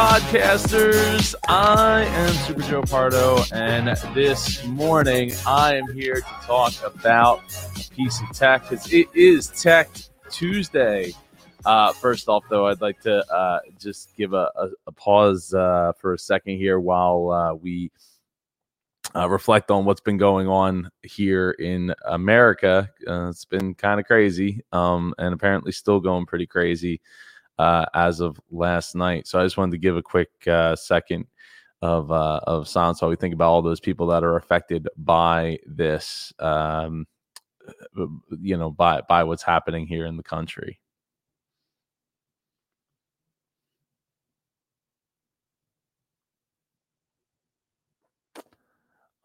podcasters. I am Super Joe Pardo, and this morning I am here to talk about a piece of tech because it is Tech Tuesday. Uh, first off, though, I'd like to uh, just give a, a, a pause uh, for a second here while uh, we uh, reflect on what's been going on here in America. Uh, it's been kind of crazy, um, and apparently still going pretty crazy uh, as of last night. So I just wanted to give a quick uh, second of uh, of silence while we think about all those people that are affected by this, um, uh, you know, by by what's happening here in the country.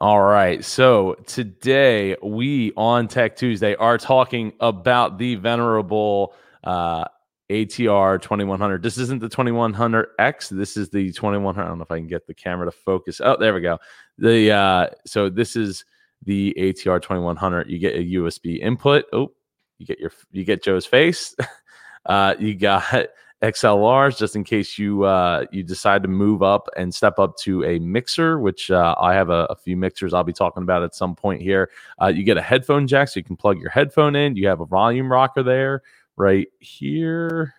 All right. So today we on Tech Tuesday are talking about the venerable uh, ATR 2100. This isn't the 2100X. This is the 2100. I don't know if I can get the camera to focus. Oh, there we go. The uh, so this is the ATR 2100. You get a USB input. Oh, you get your you get Joe's face. uh, you got XLRs just in case you uh, you decide to move up and step up to a mixer, which uh, I have a, a, few mixers I'll be talking about at some point here. Uh, you get a headphone jack so you can plug your headphone in. You have a volume rocker there right here.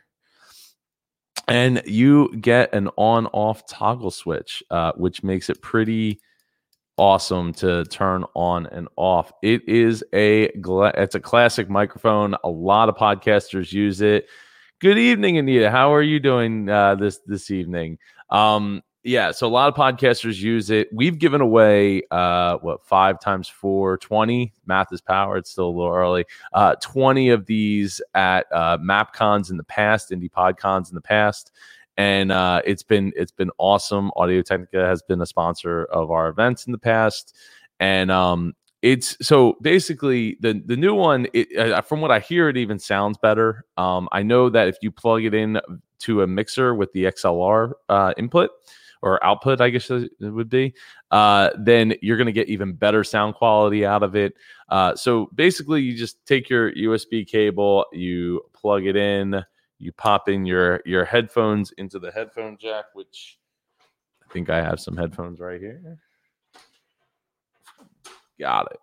And you get an on off toggle switch, uh, which makes it pretty awesome to turn on and off. It is a it's a classic microphone. A lot of podcasters use it. Good evening, Anita. How are you doing uh, this this evening? Um, yeah, so a lot of podcasters use it. We've given away uh what five times four, 20. Math is power. It's still a little early. Uh 20 of these at uh MapCons in the past, Indie PodCons in the past. And uh it's been it's been awesome. Audio Technica has been a sponsor of our events in the past. And um it's so basically the the new one it, uh, from what i hear it even sounds better um, i know that if you plug it in to a mixer with the xlr uh, input or output, I guess it would be, uh, then you're going to get even better sound quality out of it. Uh, so basically, you just take your USB cable, you plug it in, you pop in your your headphones into the headphone jack, which I think I have some headphones right here. Got it.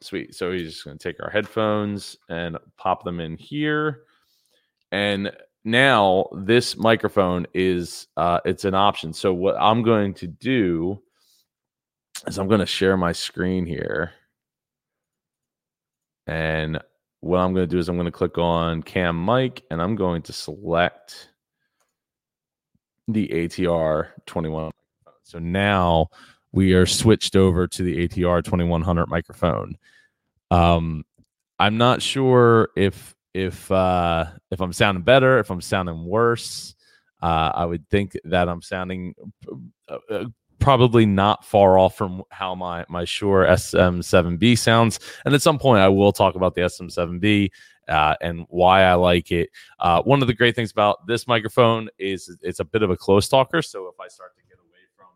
Sweet. So he's just going to take our headphones and pop them in here. And now this microphone is uh, it's an option. So what I'm going to do is I'm going to share my screen here, and what I'm going to do is I'm going to click on Cam Mic, and I'm going to select the ATR 21. So now we are switched over to the ATR 2100 microphone. Um, I'm not sure if if uh, if I'm sounding better, if I'm sounding worse. Uh, I would think that I'm sounding uh, uh probably not far off from how my my Shure SM7B sounds. And at some point, I will talk about the SM7B uh, and why I like it. Uh, one of the great things about this microphone is it's a bit of a close talker. So if I start to get away from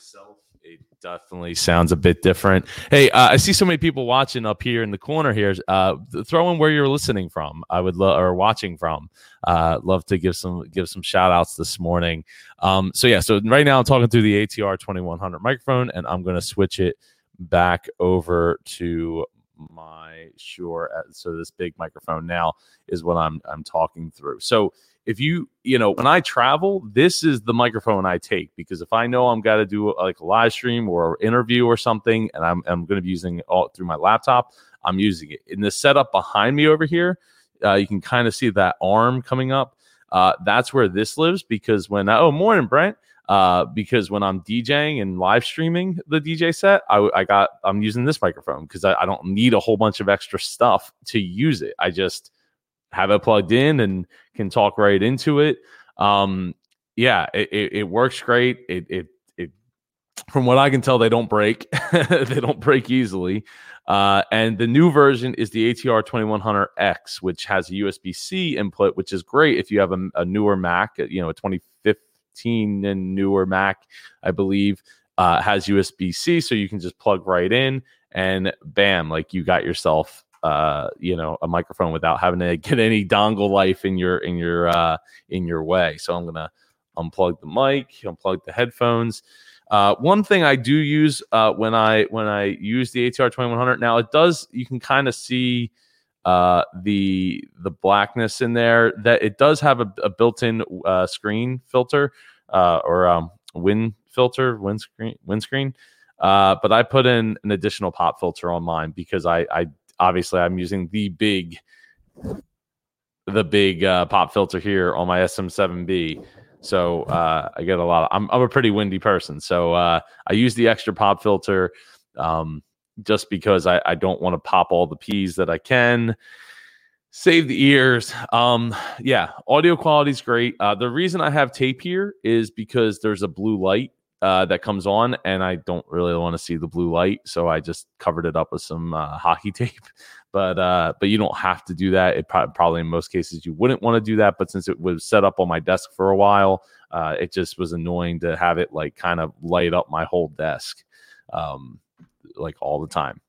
myself it definitely sounds a bit different. Hey, uh, I see so many people watching up here in the corner here. Uh, throw in where you're listening from. I would love or watching from. Uh, love to give some give some shout outs this morning. Um, so yeah, so right now I'm talking through the ATR 2100 microphone, and I'm going to switch it back over to my Shure. Uh, so this big microphone now is what I'm I'm talking through. So if you you know when i travel this is the microphone i take because if i know i'm got to do like a live stream or interview or something and i'm, I'm going to be using it all through my laptop i'm using it. In the setup behind me over here uh, you can kind of see that arm coming up. Uh, that's where this lives because when I, oh morning brent. Uh, because when I'm DJing and live streaming the DJ set, I, I got I'm using this microphone because I, I, don't need a whole bunch of extra stuff to use it. I just have it plugged in and can talk right into it. Um, yeah, it, it, it works great. It, it, it, from what I can tell, they don't break. they don't break easily. Uh, and the new version is the ATR 2100X, which has a USB C input, which is great if you have a, a, newer Mac, you know, a 2015 and newer Mac, I believe, uh, has USB C. So you can just plug right in and bam, like you got yourself uh, you know, a microphone without having to get any dongle life in your in your uh, in your way. So I'm gonna unplug the mic, unplug the headphones. Uh, one thing I do use uh, when I when I use the ATR 2100 now it does you can kind of see uh, the the blackness in there that it does have a, a built-in uh, screen filter uh, or um, wind filter windscreen windscreen uh, but I put in an additional pop filter on mine because I, I obviously I'm using the big the big uh, pop filter here on my SM7B. So uh, I get a lot. Of, I'm I'm a pretty windy person, so uh, I use the extra pop filter um, just because I, I don't want to pop all the P's that I can. Save the ears. Um, yeah, audio quality is great. Uh, the reason I have tape here is because there's a blue light uh, that comes on, and I don't really want to see the blue light, so I just covered it up with some uh, hockey tape. But uh, but you don't have to do that. It pro- probably in most cases you wouldn't want to do that. But since it was set up on my desk for a while, uh, it just was annoying to have it like kind of light up my whole desk, um, like all the time.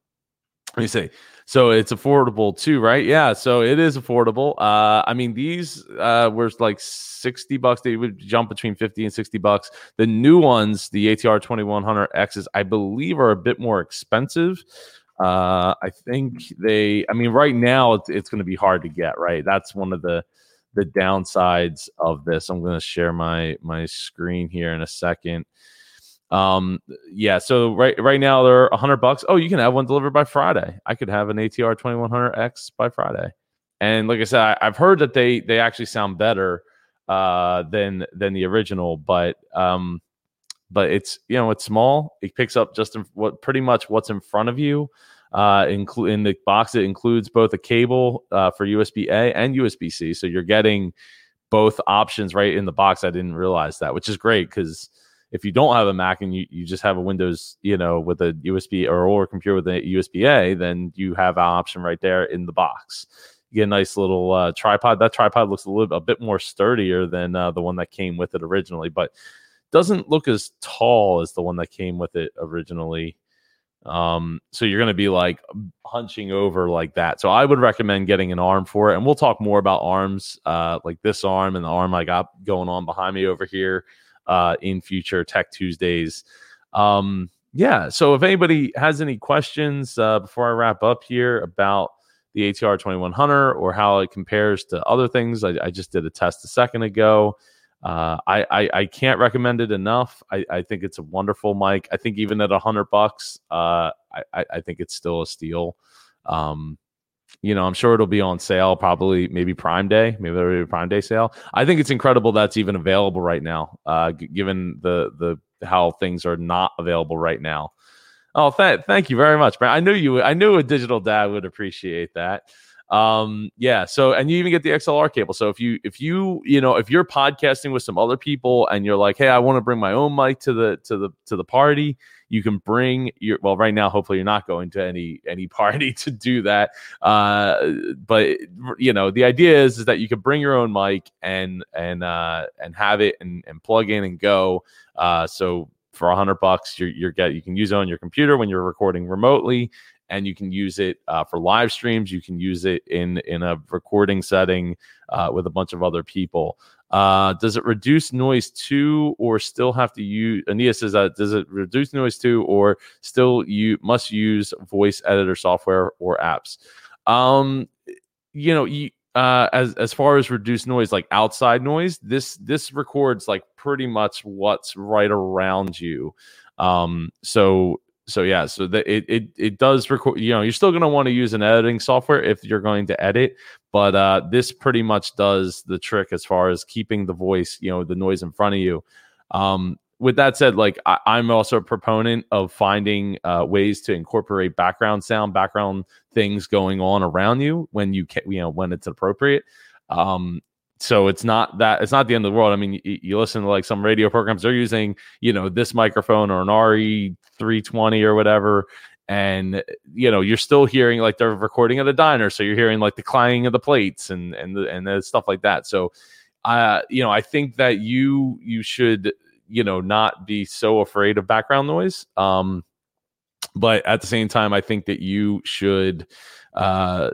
Let me see. So it's affordable too, right? Yeah. So it is affordable. Uh, I mean, these uh, were like 60 bucks. They would jump between 50 and 60 bucks. The new ones, the ATR 2100Xs, I believe are a bit more expensive. Uh, I think they, I mean, right now it's, it's going to be hard to get, right? That's one of the, the downsides of this. I'm going to share my, my screen here in a second. Um, yeah. So right right now they're a hundred bucks. Oh, you can have one delivered by Friday. I could have an ATR 2100X by Friday. And like I said, I, have heard that they they actually sound better uh, than than the original, but um, but it's you know it's small. It picks up just in, what pretty much what's in front of you. Uh, include in the box, it includes both a cable uh, for USB A and USB C. So you're getting both options right in the box. I didn't realize that, which is great because if you don't have a Mac and you, you just have a Windows, you know, with a USB or or a computer with a USB A, then you have an option right there in the box. You get a nice little uh, tripod. That tripod looks a little a bit more sturdier than uh, the one that came with it originally, but doesn't look as tall as the one that came with it originally. Um, so you're going to be like hunching over like that. So I would recommend getting an arm for it, and we'll talk more about arms, uh, like this arm and the arm I got going on behind me over here uh, in future Tech Tuesdays. Um, yeah. So if anybody has any questions uh, before I wrap up here about the ATR 2100 or how it compares to other things, I, I just did a test a second ago. Uh, I, I, I can't recommend it enough. I, I think it's a wonderful mic. I think even at a hundred bucks, uh, I, I think it's still a steal. Um, you know, I'm sure it'll be on sale probably maybe Prime Day, maybe there'll be a Prime Day sale. I think it's incredible that's even available right now, uh, g- given the the how things are not available right now. Oh, th- thank you very much, man. I knew you. I knew a digital dad would appreciate that. Um, yeah. So, and you even get the XLR cable. So if you if you you know if you're podcasting with some other people and you're like, hey, I want to bring my own mic to the to the to the party you can bring your well right now hopefully you're not going to any any party to do that uh, but you know the idea is, is that you can bring your own mic and and uh, and have it and, and plug in and go uh, so for a hundred bucks you're, you're get you can use it on your computer when you're recording remotely and you can use it uh, for live streams. You can use it in in a recording setting uh, with a bunch of other people. Uh, does it reduce noise too, or still have to use? Ania says that does it reduce noise too, or still you must use voice editor software or apps? Um, you know, you, uh, as as far as reduced noise, like outside noise, this this records like pretty much what's right around you. Um, so so yeah, so that it, it it does record. You know, you're still going to want to use an editing software if you're going to edit, but uh, this pretty much does the trick as far as keeping the voice, you know, the noise in front of you. Um, with that said, like I, am also a proponent of finding uh, ways to incorporate background sound, background things going on around you when you can, you know, when it's appropriate. Um, so it's not that it's not the end of the world. I mean, you, you, listen to like some radio programs, they're using, you know, this microphone or an RE 320 or whatever. And you know, you're still hearing like they're recording at a diner, so you're hearing like the clanging of the plates and and the, and the stuff like that. So, uh, you know, I think that you you should you know not be so afraid of background noise. Um, but at the same time, I think that you should, uh,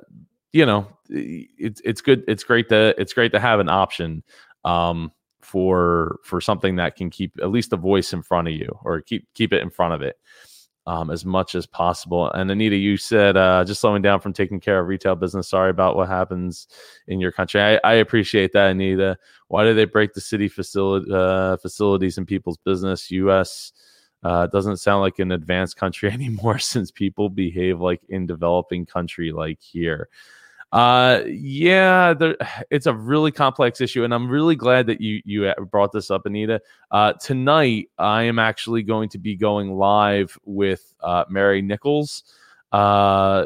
you know, it's it's good. It's great to it's great to have an option um, for for something that can keep at least a voice in front of you or keep keep it in front of it um, as much as possible. And Anita, you said uh, just slowing down from taking care of retail business. Sorry about what happens in your country. I, I appreciate that, Anita. Why do they break the city facility uh, facilities in people's business? U.S. Uh, doesn't sound like an advanced country anymore since people behave like in developing country like here. Uh, yeah, there, it's a really complex issue, and I'm really glad that you you brought this up, Anita. Uh, tonight, I am actually going to be going live with uh, Mary Nichols. Uh,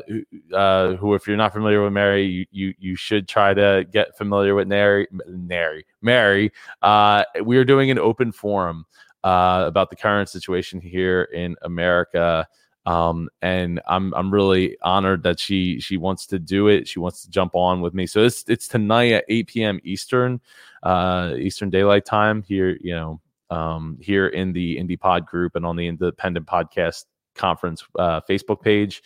uh, who, if you're not familiar with Mary, you, you you should try to get familiar with Mary. Mary, Mary. Uh, we are doing an open forum uh, about the current situation here in America. Um, and I'm I'm really honored that she she wants to do it. She wants to jump on with me. So it's it's tonight at 8 p.m. Eastern, uh, Eastern Daylight Time here. You know, um, here in the Indie Pod group and on the Independent Podcast Conference uh, Facebook page.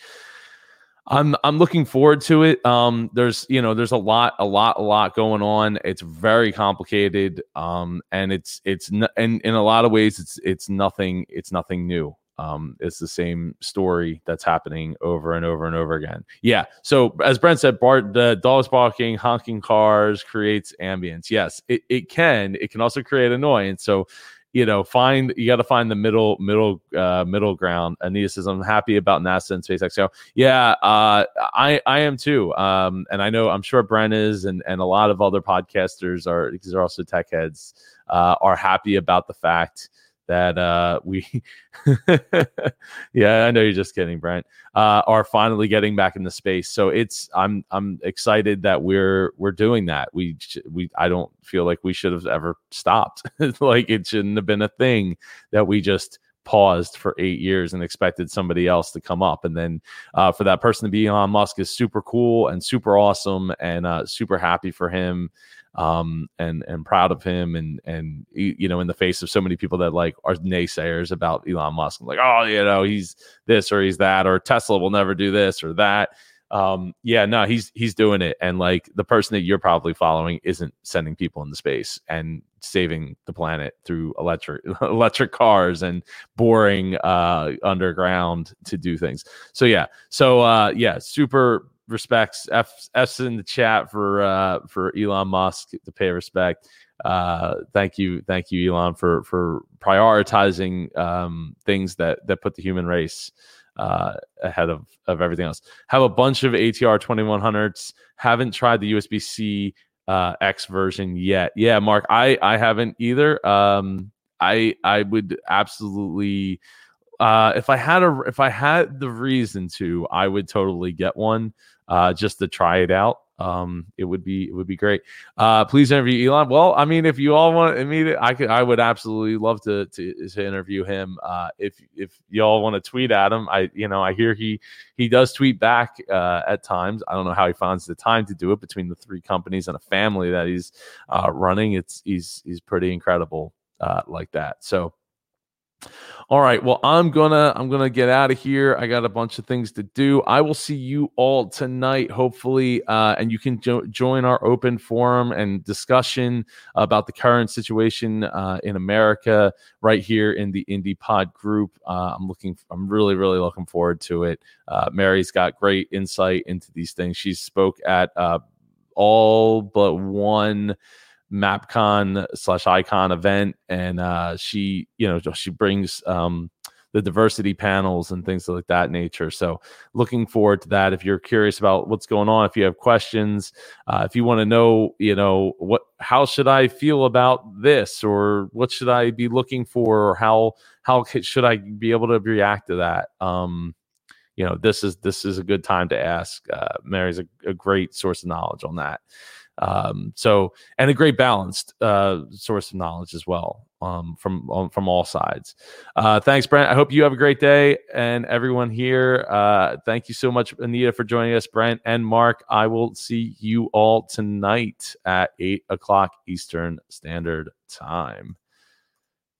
I'm I'm looking forward to it. Um, there's you know there's a lot a lot a lot going on. It's very complicated. Um, and it's it's n- and in a lot of ways it's it's nothing it's nothing new um, it's the same story that's happening over and over and over again. Yeah. So as Brent said, Bart, the dogs barking, honking cars creates ambience. Yes, it, it can. It can also create annoyance. So you know, find you got to find the middle middle uh, middle ground. Anita says, "I'm happy about NASA and SpaceX." So yeah, uh, I I am too. Um, and I know I'm sure Brent is, and and a lot of other podcasters are because they're also tech heads uh, are happy about the fact that uh, we, yeah, I know you're just kidding, Brent, uh, are finally getting back into space. So it's I'm I'm excited that we're we're doing that. We we I don't feel like we should have ever stopped. like it shouldn't have been a thing that we just paused for eight years and expected somebody else to come up. And then uh, for that person to be Elon Musk is super cool and super awesome and uh, super happy for him um, and and proud of him, and and you know, in the face of so many people that like are naysayers about Elon Musk, I'm like, oh, you know, he's this or he's that, or Tesla will never do this or that. Um, yeah, no, he's he's doing it, and like the person that you're probably following isn't sending people into space and saving the planet through electric electric cars and boring uh underground to do things. So yeah, so uh yeah, super respects. F F's in the chat for uh, for Elon Musk to pay respect. Uh, thank you, thank you, Elon, for for prioritizing um, things that that put the human race uh, ahead of of everything else. Have a bunch of ATR twenty one hundreds. Haven't tried the USB C uh, X version yet. Yeah, Mark, I I haven't either. Um, I I would absolutely. Uh, if I had a if I had the reason to, I would totally get one uh, just to try it out. Um, it would be it would be great. Uh, please interview Elon. Well, I mean, if you all want meet, I could I would absolutely love to to, to interview him. Uh, if if y'all want to tweet at him, I you know I hear he he does tweet back uh, at times. I don't know how he finds the time to do it between the three companies and a family that he's uh, running. It's he's he's pretty incredible uh, like that. So all right. Well, I'm gonna I'm gonna get out of here. I got a bunch of things to do. I will see you all tonight, hopefully, uh, and you can jo- join our open forum and discussion about the current situation uh, in America right here in the Indie Pod group. Uh, I'm looking. I'm really really looking forward to it. Uh, Mary's got great insight into these things. She spoke at uh, all but one mapcon slash icon event and uh she you know she brings um the diversity panels and things like that nature. So looking forward to that. If you're curious about what's going on if you have questions uh, if you want to know you know what how should i feel about this or what should i be looking for or how how should i be able to react to that? Um you know this is this is a good time to ask. Uh, mary's a, a great source of knowledge on that um, so, and a great balanced uh, source of knowledge as well um, from um, from all sides. Uh, thanks, Brent. I hope you have a great day, and everyone here. Uh, thank you so much, Anita, for joining us, Brent and Mark. I will see you all tonight at eight o'clock Eastern Standard Time.